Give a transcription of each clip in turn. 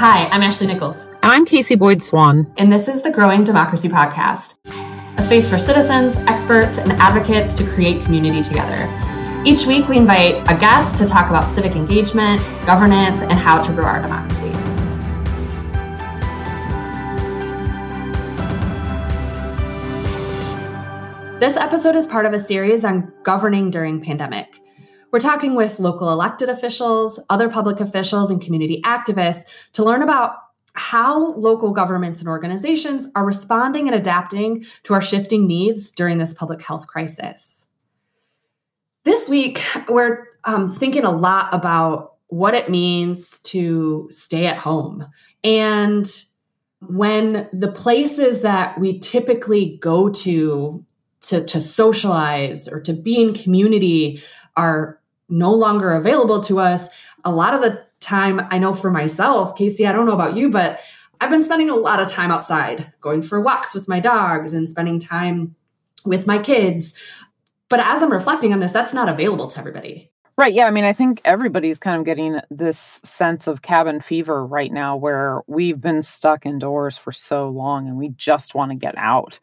Hi, I'm Ashley Nichols. And I'm Casey Boyd Swan. And this is the Growing Democracy Podcast, a space for citizens, experts, and advocates to create community together. Each week, we invite a guest to talk about civic engagement, governance, and how to grow our democracy. This episode is part of a series on governing during pandemic. We're talking with local elected officials, other public officials, and community activists to learn about how local governments and organizations are responding and adapting to our shifting needs during this public health crisis. This week, we're um, thinking a lot about what it means to stay at home. And when the places that we typically go to to, to socialize or to be in community are no longer available to us, a lot of the time, I know for myself, Casey, I don't know about you, but I've been spending a lot of time outside, going for walks with my dogs and spending time with my kids. But as I'm reflecting on this, that's not available to everybody. Right. Yeah. I mean, I think everybody's kind of getting this sense of cabin fever right now where we've been stuck indoors for so long and we just want to get out.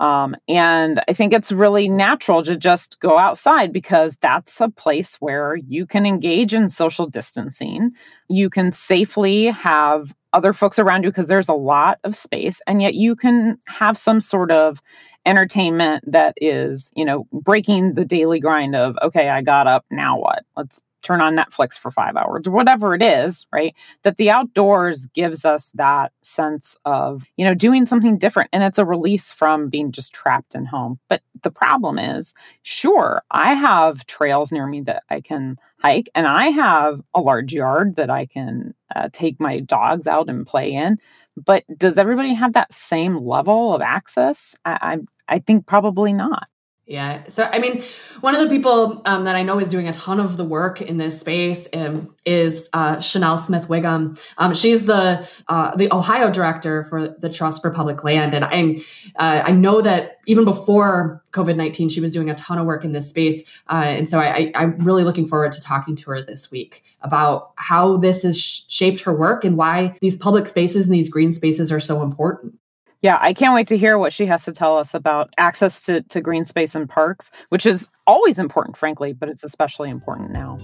Um, and I think it's really natural to just go outside because that's a place where you can engage in social distancing. You can safely have other folks around you because there's a lot of space, and yet you can have some sort of entertainment that is, you know, breaking the daily grind of, okay, I got up, now what? Let's turn on Netflix for five hours whatever it is, right? That the outdoors gives us that sense of, you know, doing something different. And it's a release from being just trapped in home. But the problem is, sure, I have trails near me that I can hike, and I have a large yard that I can uh, take my dogs out and play in. But does everybody have that same level of access? I, I, I think probably not. Yeah. So, I mean, one of the people um, that I know is doing a ton of the work in this space um, is uh, Shanelle Smith Whigham. Um, she's the uh, the Ohio director for the Trust for Public Land, and I uh, I know that even before COVID nineteen, she was doing a ton of work in this space, uh, and so I, I, am really looking forward to talking to her this week about how this has sh- shaped her work and why these public spaces and these green spaces are so important. Yeah, I can't wait to hear what she has to tell us about access to, to green space and parks, which is always important, frankly, but it's especially important now.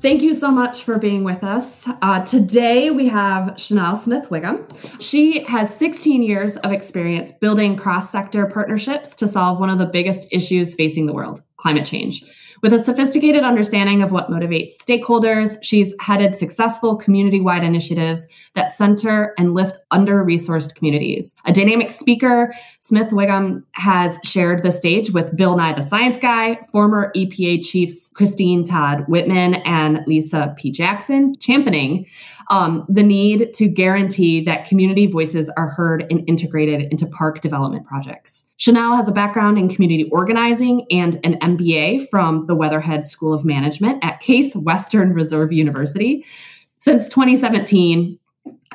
Thank you so much for being with us. Uh, today we have Shanelle Smith Whigham. She has 16 years of experience building cross sector partnerships to solve one of the biggest issues facing the world climate change. With a sophisticated understanding of what motivates stakeholders, she's headed successful community wide initiatives that center and lift under resourced communities. A dynamic speaker, Smith Whigham has shared the stage with Bill Nye the Science Guy, former EPA chiefs Christine Todd Whitman and Lisa P. Jackson, championing um, the need to guarantee that community voices are heard and integrated into park development projects. Shanelle has a background in community organizing and an MBA from the Weatherhead School of Management at Case Western Reserve University. Since 2017,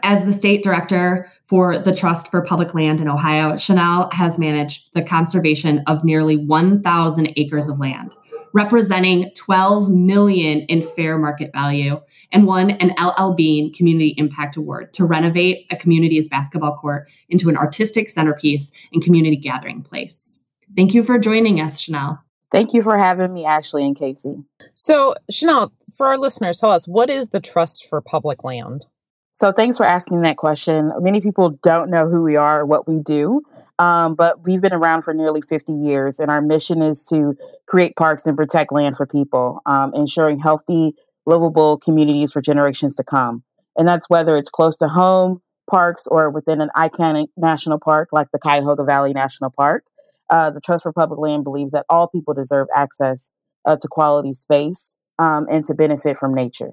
as the state director for the Trust for Public Land in Ohio, Shanelle has managed the conservation of nearly 1,000 acres of land, representing 12 million in fair market value and won an LL Bean Community Impact Award to renovate a community's basketball court into an artistic centerpiece and community gathering place. Thank you for joining us, Shanelle. Thank you for having me, Ashley and Casey. So, Shanelle, for our listeners, tell us what is the Trust for Public Land? So, thanks for asking that question. Many people don't know who we are or what we do, um, but we've been around for nearly 50 years, and our mission is to create parks and protect land for people, um, ensuring healthy, livable communities for generations to come. And that's whether it's close to home, parks, or within an iconic national park like the Cuyahoga Valley National Park. Uh, the Trust for Public Land believes that all people deserve access uh, to quality space um, and to benefit from nature.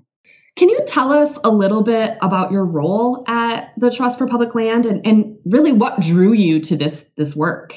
Can you tell us a little bit about your role at the Trust for Public Land and, and really what drew you to this this work?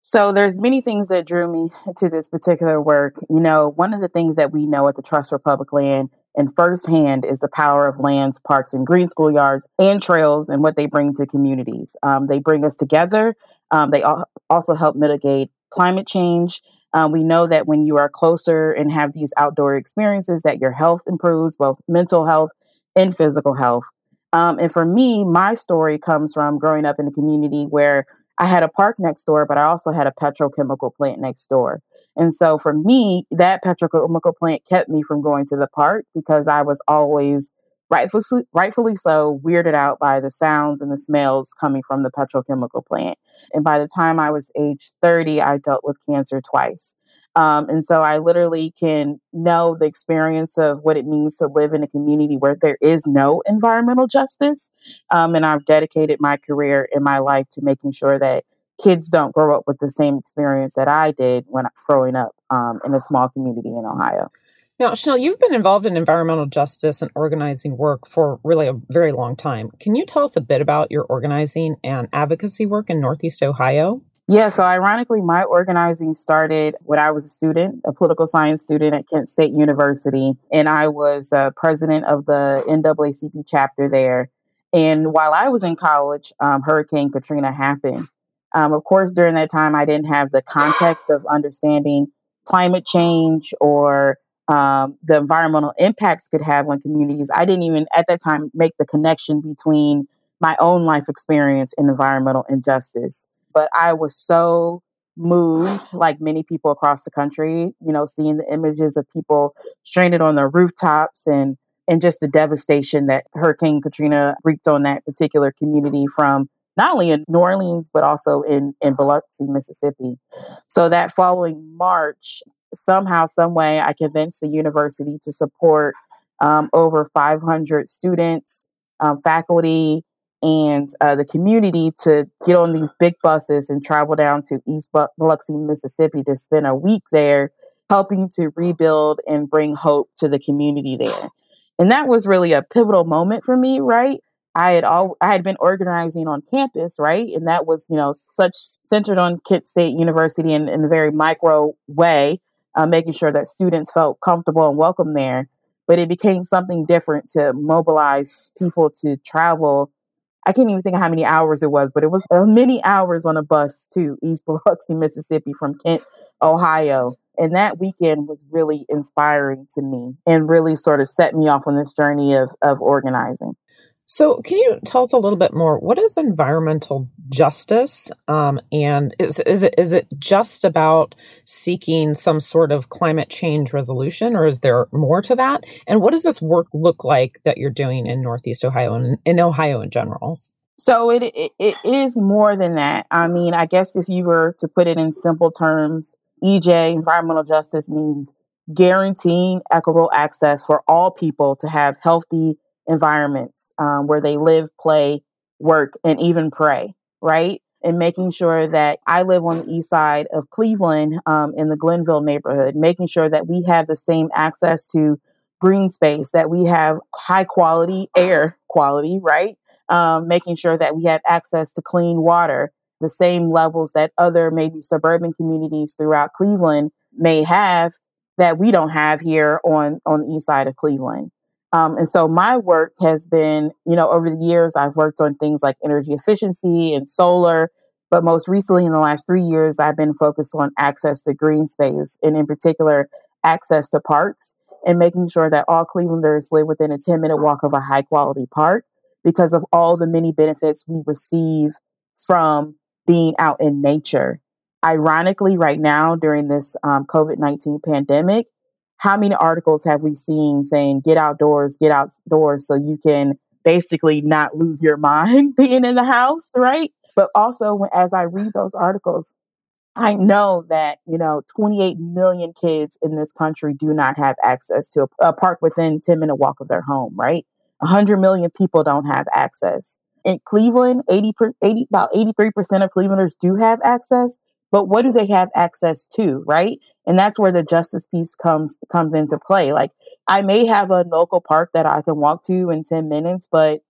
So there's many things that drew me to this particular work. You know, one of the things that we know at the Trust for Public Land and firsthand is the power of lands, parks, and green schoolyards and trails and what they bring to communities. Um, they bring us together. Um, they al- also help mitigate climate change. Um, we know that when you are closer and have these outdoor experiences, that your health improves, both mental health and physical health. Um, and for me, my story comes from growing up in a community where I had a park next door, but I also had a petrochemical plant next door. And so for me, that petrochemical plant kept me from going to the park because I was always rightfully, rightfully so weirded out by the sounds and the smells coming from the petrochemical plant. And by the time I was age 30, I dealt with cancer twice. Um, and so I literally can know the experience of what it means to live in a community where there is no environmental justice. Um, and I've dedicated my career in my life to making sure that kids don't grow up with the same experience that I did when growing up um, in a small community in Ohio. Now, Shanelle, you've been involved in environmental justice and organizing work for really a very long time. Can you tell us a bit about your organizing and advocacy work in Northeast Ohio? Yeah, so ironically, my organizing started when I was a student, a political science student at Kent State University, and I was the president of the NAACP chapter there. And while I was in college, um, Hurricane Katrina happened. Um, of course, during that time, I didn't have the context of understanding climate change or um, the environmental impacts could have on communities. I didn't even at that time make the connection between my own life experience and environmental injustice but I was so moved, like many people across the country, you know, seeing the images of people stranded on their rooftops and and just the devastation that Hurricane Katrina wreaked on that particular community from not only in New Orleans but also in in Biloxi, Mississippi. So that following March, somehow, some way, I convinced the university to support um, over 500 students, um, faculty, and uh, the community to get on these big buses and travel down to East Biloxi, Mississippi to spend a week there, helping to rebuild and bring hope to the community there. And that was really a pivotal moment for me, right? I had all I had been organizing on campus, right? And that was, you know, such centered on Kent State University in, in a very micro way, uh, making sure that students felt comfortable and welcome there. But it became something different to mobilize people to travel I can't even think of how many hours it was, but it was uh, many hours on a bus to East Biloxi, Mississippi from Kent, Ohio. And that weekend was really inspiring to me and really sort of set me off on this journey of, of organizing. So, can you tell us a little bit more? What is environmental justice, um, and is is it is it just about seeking some sort of climate change resolution, or is there more to that? And what does this work look like that you're doing in Northeast Ohio and in Ohio in general? So it, it it is more than that. I mean, I guess if you were to put it in simple terms, EJ environmental justice means guaranteeing equitable access for all people to have healthy environments um, where they live, play, work, and even pray, right? And making sure that I live on the east side of Cleveland um, in the Glenville neighborhood, making sure that we have the same access to green space, that we have high quality air quality, right? Um, making sure that we have access to clean water, the same levels that other maybe suburban communities throughout Cleveland may have that we don't have here on on the east side of Cleveland. Um, and so my work has been, you know, over the years, I've worked on things like energy efficiency and solar. But most recently, in the last three years, I've been focused on access to green space and, in particular, access to parks and making sure that all Clevelanders live within a 10 minute walk of a high quality park because of all the many benefits we receive from being out in nature. Ironically, right now, during this um, COVID 19 pandemic, how many articles have we seen saying get outdoors, get outdoors so you can basically not lose your mind being in the house, right? But also, as I read those articles, I know that, you know, 28 million kids in this country do not have access to a, a park within 10 minute walk of their home, right? 100 million people don't have access. In Cleveland, 80, 80 about 83% of Clevelanders do have access, but what do they have access to, right? And that's where the justice piece comes comes into play. Like I may have a local park that I can walk to in 10 minutes, but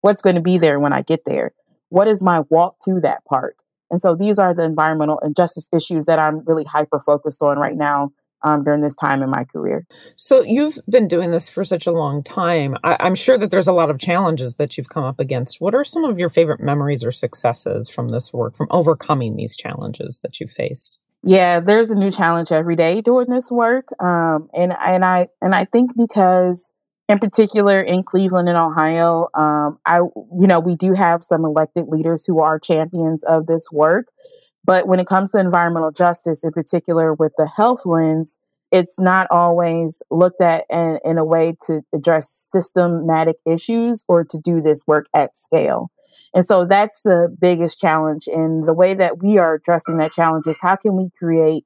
what's going to be there when I get there? What is my walk to that park? And so these are the environmental and justice issues that I'm really hyper focused on right now um, during this time in my career. So you've been doing this for such a long time. I- I'm sure that there's a lot of challenges that you've come up against. What are some of your favorite memories or successes from this work, from overcoming these challenges that you faced? Yeah, there's a new challenge every day doing this work, um, and and I and I think because in particular in Cleveland and Ohio, um, I you know we do have some elected leaders who are champions of this work, but when it comes to environmental justice, in particular with the health lens, it's not always looked at in, in a way to address systematic issues or to do this work at scale. And so that's the biggest challenge. And the way that we are addressing that challenge is how can we create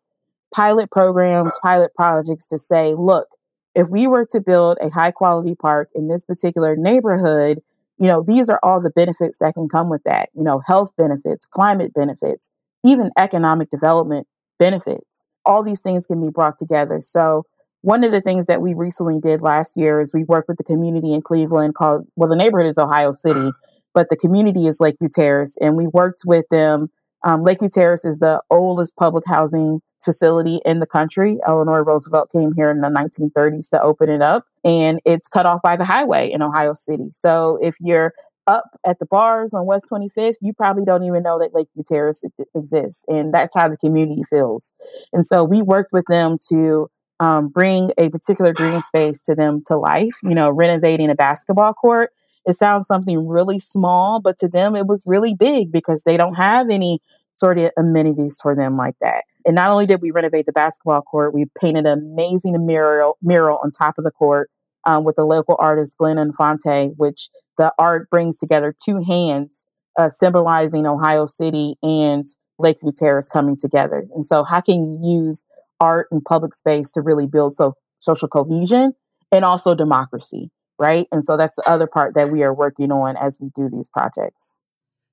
pilot programs, pilot projects to say, look, if we were to build a high quality park in this particular neighborhood, you know, these are all the benefits that can come with that, you know, health benefits, climate benefits, even economic development benefits. All these things can be brought together. So, one of the things that we recently did last year is we worked with the community in Cleveland called, well, the neighborhood is Ohio City, but the community is Lakeview Terrace. And we worked with them. Um, Lakeview Terrace is the oldest public housing facility in the country. Eleanor Roosevelt came here in the 1930s to open it up, and it's cut off by the highway in Ohio City. So if you're up at the bars on West 25th, you probably don't even know that Lakeview Terrace exists. And that's how the community feels. And so we worked with them to um, bring a particular green space to them to life, you know, renovating a basketball court. It sounds something really small, but to them it was really big because they don't have any sort of amenities for them like that. And not only did we renovate the basketball court, we painted an amazing mural mural on top of the court um, with the local artist Glenn Infante, which the art brings together two hands uh, symbolizing Ohio City and Lakeview Terrace coming together. And so, how can you use art and public space to really build so, social cohesion and also democracy, right? And so, that's the other part that we are working on as we do these projects.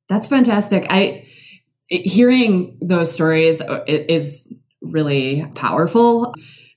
That's fantastic. I hearing those stories uh, is really powerful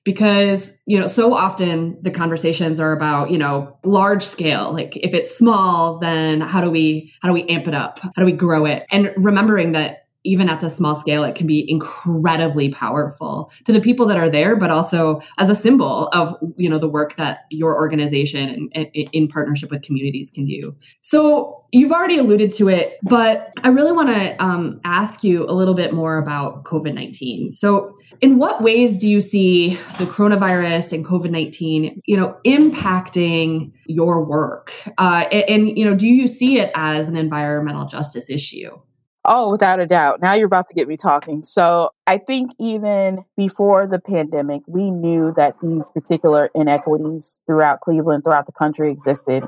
because you know so often the conversations are about you know large scale like if it's small then how do we how do we amp it up? How do we grow it? And remembering that even at the small scale, it can be incredibly powerful to the people that are there, but also as a symbol of you know the work that your organization and, and in partnership with communities can do. So you've already alluded to it, but I really want to um, ask you a little bit more about COVID nineteen. So, in what ways do you see the coronavirus and COVID nineteen, you know, impacting your work? Uh, and, and you know, do you see it as an environmental justice issue? Oh, without a doubt. Now you're about to get me talking. So I think even before the pandemic, we knew that these particular inequities throughout Cleveland, throughout the country existed,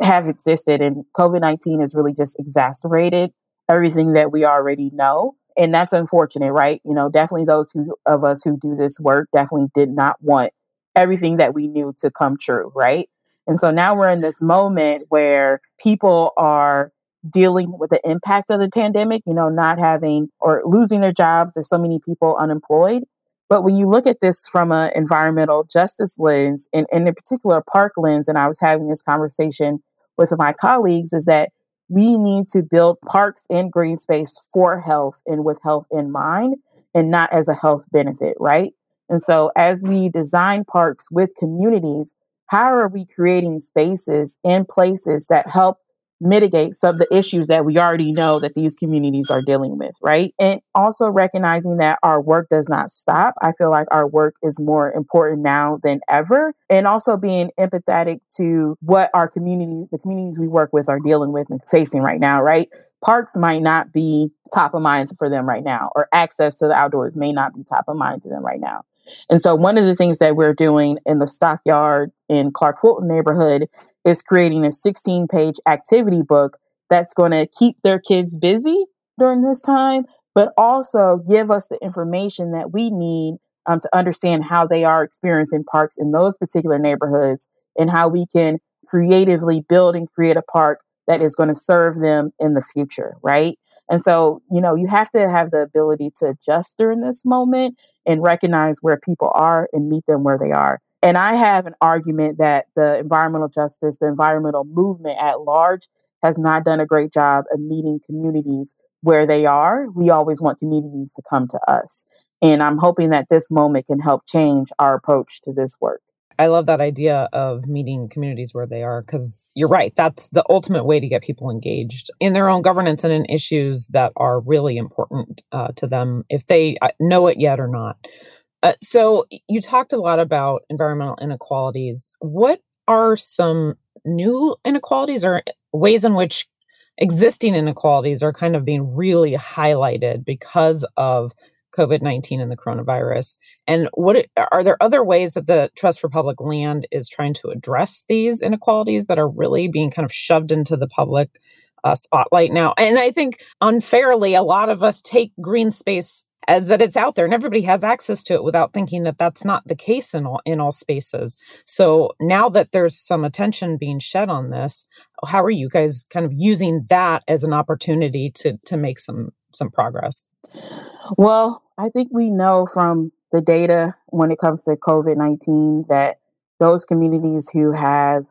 have existed. And COVID 19 has really just exacerbated everything that we already know. And that's unfortunate, right? You know, definitely those who, of us who do this work definitely did not want everything that we knew to come true, right? And so now we're in this moment where people are dealing with the impact of the pandemic, you know, not having or losing their jobs. There's so many people unemployed. But when you look at this from an environmental justice lens, and, and in particular a park lens, and I was having this conversation with my colleagues, is that we need to build parks and green space for health and with health in mind, and not as a health benefit, right? And so as we design parks with communities, how are we creating spaces and places that help mitigate some of the issues that we already know that these communities are dealing with, right? And also recognizing that our work does not stop. I feel like our work is more important now than ever. And also being empathetic to what our community, the communities we work with are dealing with and facing right now, right? Parks might not be top of mind for them right now, or access to the outdoors may not be top of mind to them right now. And so, one of the things that we're doing in the stockyard in Clark Fulton neighborhood is creating a 16 page activity book that's going to keep their kids busy during this time, but also give us the information that we need um, to understand how they are experiencing parks in those particular neighborhoods and how we can creatively build and create a park that is going to serve them in the future, right? And so, you know, you have to have the ability to adjust during this moment and recognize where people are and meet them where they are. And I have an argument that the environmental justice, the environmental movement at large, has not done a great job of meeting communities where they are. We always want communities to come to us. And I'm hoping that this moment can help change our approach to this work. I love that idea of meeting communities where they are because you're right. That's the ultimate way to get people engaged in their own governance and in issues that are really important uh, to them, if they uh, know it yet or not. Uh, so, you talked a lot about environmental inequalities. What are some new inequalities or ways in which existing inequalities are kind of being really highlighted because of COVID 19 and the coronavirus? And what are there other ways that the Trust for Public Land is trying to address these inequalities that are really being kind of shoved into the public uh, spotlight now? And I think unfairly, a lot of us take green space as that it's out there and everybody has access to it without thinking that that's not the case in all in all spaces. So now that there's some attention being shed on this, how are you guys kind of using that as an opportunity to to make some some progress? Well, I think we know from the data when it comes to COVID 19 that those communities who have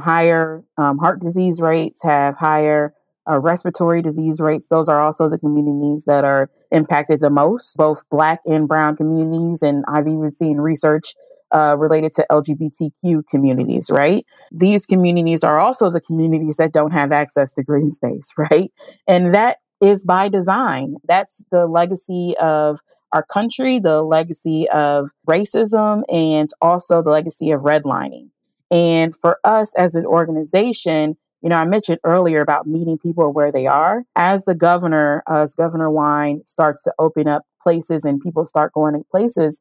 higher um, heart disease rates, have higher uh, respiratory disease rates, those are also the communities that are impacted the most, both Black and Brown communities. And I've even seen research uh, related to LGBTQ communities, right? These communities are also the communities that don't have access to green space, right? And that is by design. That's the legacy of our country, the legacy of racism, and also the legacy of redlining. And for us as an organization, you know, I mentioned earlier about meeting people where they are. As the governor, as Governor DeWine starts to open up places and people start going to places,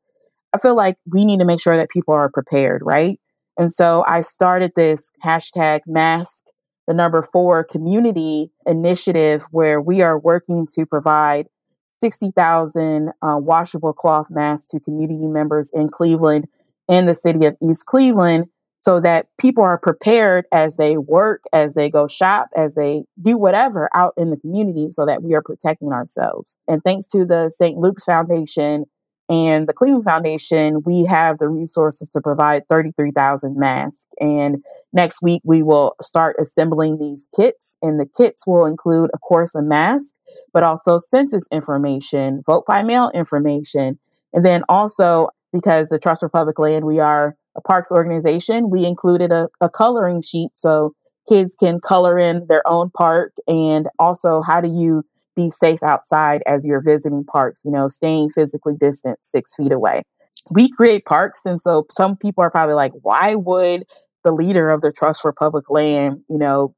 I feel like we need to make sure that people are prepared, right? And so I started this hashtag mask the number four community initiative where we are working to provide 60,000 uh, washable cloth masks to community members in Cleveland and the city of East Cleveland so that people are prepared as they work, as they go shop, as they do whatever out in the community so that we are protecting ourselves. And thanks to the St. Luke's Foundation and the Cleveland Foundation, we have the resources to provide 33,000 masks. And next week, we will start assembling these kits. And the kits will include, of course, a mask, but also census information, vote by mail information. And then also, because the Trust for Public Land, we are a parks organization, we included a, a coloring sheet so kids can color in their own park. And also, how do you be safe outside as you're visiting parks, you know, staying physically distant six feet away. We create parks. And so some people are probably like, why would the leader of the Trust for Public Land, you know,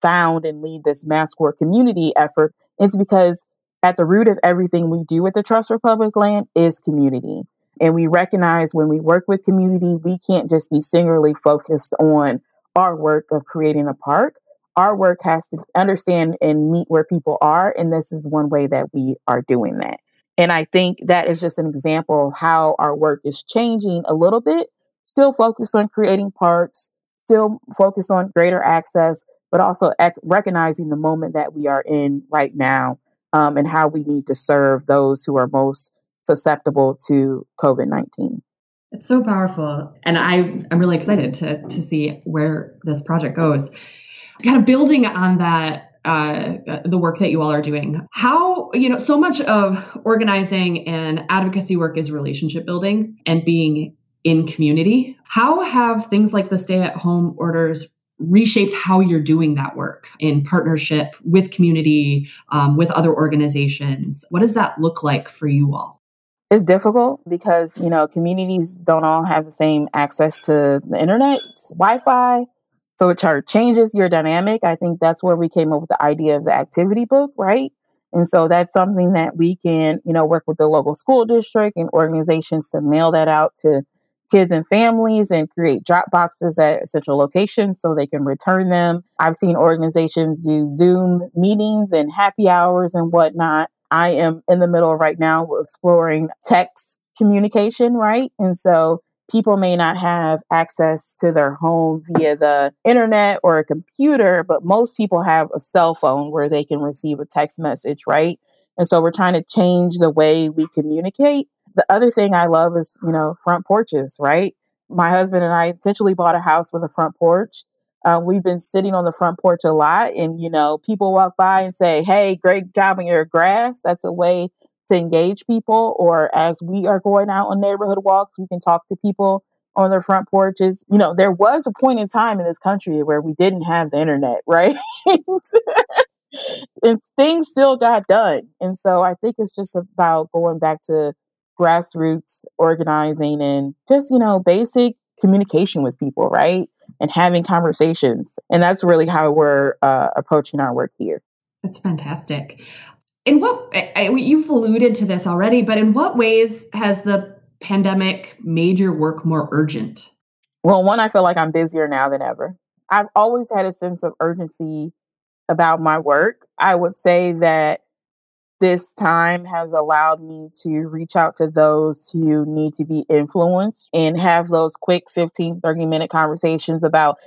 found and lead this mask work community effort? It's because at the root of everything we do with the Trust for Public Land is community. And we recognize when we work with community, we can't just be singularly focused on our work of creating a park, our work has to understand and meet where people are. And this is one way that we are doing that. And I think that is just an example of how our work is changing a little bit, still focused on creating parks, still focused on greater access, but also ec- recognizing the moment that we are in right now um, and how we need to serve those who are most susceptible to COVID 19. It's so powerful. And I, I'm really excited to, to see where this project goes kind of building on that uh, the work that you all are doing. How, you know, so much of organizing and advocacy work is relationship building and being in community. How have things like the stay at home orders reshaped how you're doing that work in partnership with community, um, with other organizations? What does that look like for you all? It's difficult because, you know, communities don't all have the same access to the internet, Wi Fi, so it changes your dynamic. I think that's where we came up with the idea of the activity book, right? And so that's something that we can, you know, work with the local school district and organizations to mail that out to kids and families and create drop boxes at central locations so they can return them. I've seen organizations do Zoom meetings and happy hours and whatnot. I am in the middle right now exploring text communication, right? And so people may not have access to their home via the internet or a computer, but most people have a cell phone where they can receive a text message, right? And so we're trying to change the way we communicate. The other thing I love is, you know, front porches, right? My husband and I intentionally bought a house with a front porch. Uh, we've been sitting on the front porch a lot, and you know, people walk by and say, "Hey, great job on your grass." That's a way to engage people. Or as we are going out on neighborhood walks, we can talk to people on their front porches. You know, there was a point in time in this country where we didn't have the internet, right? and things still got done. And so I think it's just about going back to grassroots organizing and just, you know, basic communication with people, right? And having conversations. And that's really how we're uh, approaching our work here. That's fantastic. In what I, you've alluded to this already, but in what ways has the pandemic made your work more urgent? Well, one, I feel like I'm busier now than ever. I've always had a sense of urgency about my work. I would say that this time has allowed me to reach out to those who need to be influenced and have those quick 15, 30 minute conversations about,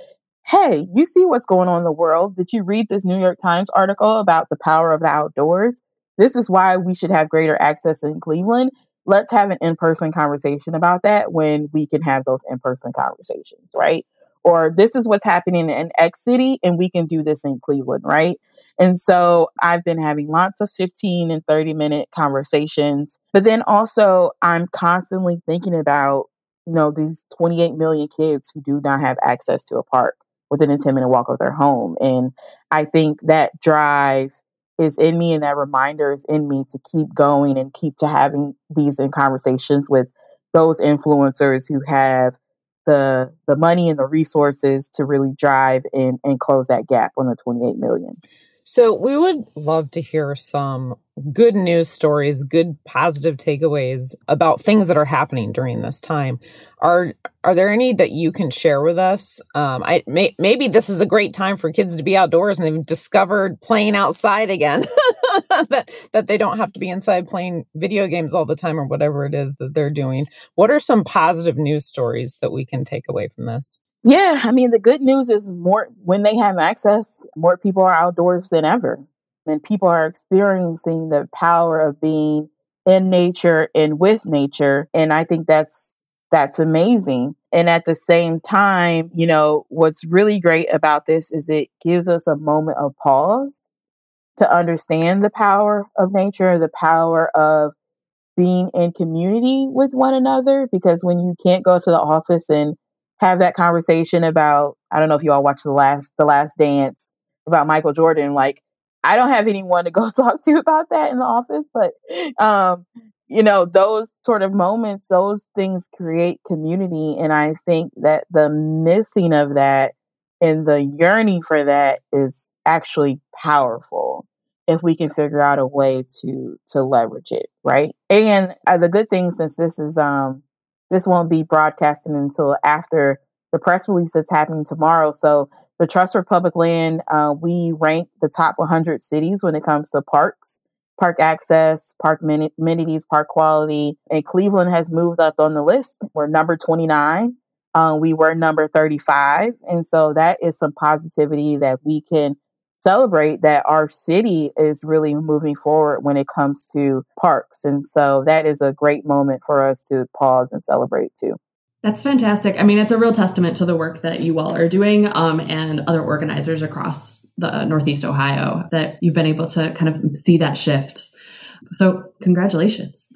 hey, you see what's going on in the world. Did you read this New York Times article about the power of the outdoors? This is why we should have greater access in Cleveland. Let's have an in person conversation about that when we can have those in person conversations, right? Or this is what's happening in X city and we can do this in Cleveland, right? And so I've been having lots of 15 and 30 minute conversations. But then also, I'm constantly thinking about, you know, these 28 million kids who do not have access to a park within a 10 minute walk of their home. And I think that drive is in me and that reminder is in me to keep going and keep to having these in conversations with those influencers who have the the money and the resources to really drive and, and close that gap on the 28 million. So we would love to hear some good news stories, good positive takeaways about things that are happening during this time. Are are there any that you can share with us? Um, I may, maybe this is a great time for kids to be outdoors and they've discovered playing outside again. that that they don't have to be inside playing video games all the time or whatever it is that they're doing. What are some positive news stories that we can take away from this? Yeah, I mean, the good news is more when they have access, more people are outdoors than ever. And people are experiencing the power of being in nature and with nature. And I think that's that's amazing. And at the same time, you know, what's really great about this is it gives us a moment of pause to understand the power of nature, the power of being in community with one another. Because when you can't go to the office and have that conversation about I don't know if you all watched the last the last dance about Michael Jordan like I don't have anyone to go talk to about that in the office but um you know those sort of moments those things create community and I think that the missing of that and the yearning for that is actually powerful if we can figure out a way to to leverage it right and uh, the good thing since this is um this won't be broadcasting until after the press release that's happening tomorrow. So the Trust for Public Land, uh, we rank the top 100 cities when it comes to parks, park access, park amenities, park quality. And Cleveland has moved up on the list. We're number 29. Uh, we were number 35. And so that is some positivity that we can celebrate that our city is really moving forward when it comes to parks. And so that is a great moment for us to pause and celebrate too. That's fantastic. I mean, it's a real testament to the work that you all are doing um, and other organizers across the Northeast Ohio that you've been able to kind of see that shift. So, congratulations.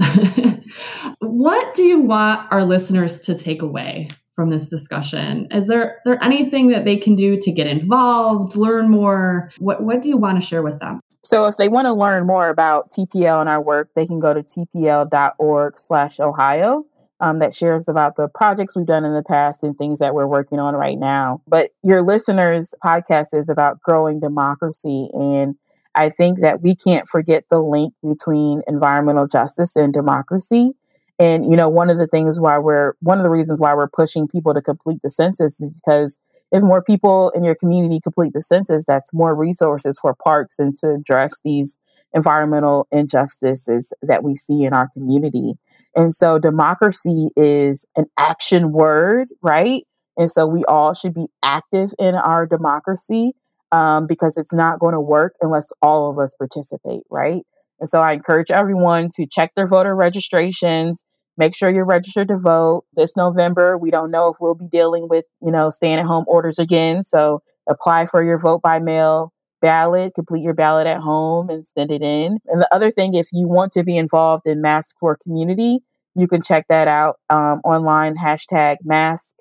what do you want our listeners to take away from this discussion? Is there there anything that they can do to get involved, learn more? What what do you want to share with them? So if they want to learn more about TPL and our work, they can go to tpl.org slash Ohio. Um, that shares about the projects we've done in the past and things that we're working on right now. But your listeners' podcast is about growing democracy. And I think that we can't forget the link between environmental justice and democracy. And you know, one of the things why we're one of the reasons why we're pushing people to complete the census is because if more people in your community complete the census, that's more resources for parks and to address these environmental injustices that we see in our community. And so democracy is an action word, right? And so we all should be active in our democracy um, because it's not going to work unless all of us participate, right? And so I encourage everyone to check their voter registrations, make sure you're registered to vote this November. We don't know if we'll be dealing with, you know, staying at home orders again. So apply for your vote by mail ballot, complete your ballot at home and send it in. And the other thing, if you want to be involved in Mask for Community, you can check that out um, online, hashtag mask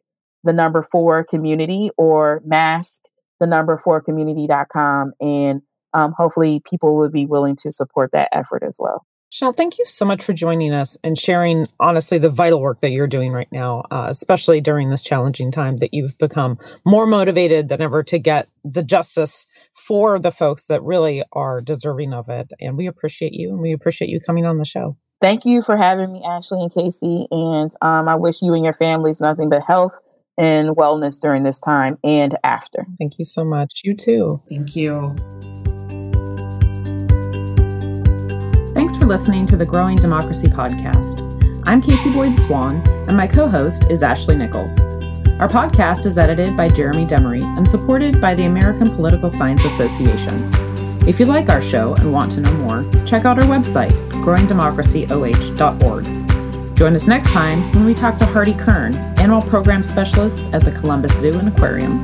the number four community or mask the number four community.com. And um, hopefully people will be willing to support that effort as well. Shanelle, thank you so much for joining us and sharing, honestly, the vital work that you're doing right now, uh, especially during this challenging time that you've become more motivated than ever to get the justice for the folks that really are deserving of it. And we appreciate you and we appreciate you coming on the show. Thank you for having me, Ashley and Casey. And um, I wish you and your families nothing but health and wellness during this time and after. Thank you so much. You too. Thank you. Thanks for listening to the Growing Democracy podcast. I'm Casey Boyd Swan, and my co host is Ashley Nichols. Our podcast is edited by Jeremy Demery and supported by the American Political Science Association. If you like our show and want to know more, check out our website, growingdemocracyoh.org. Join us next time when we talk to Hardy Kern, Animal Program Specialist at the Columbus Zoo and Aquarium.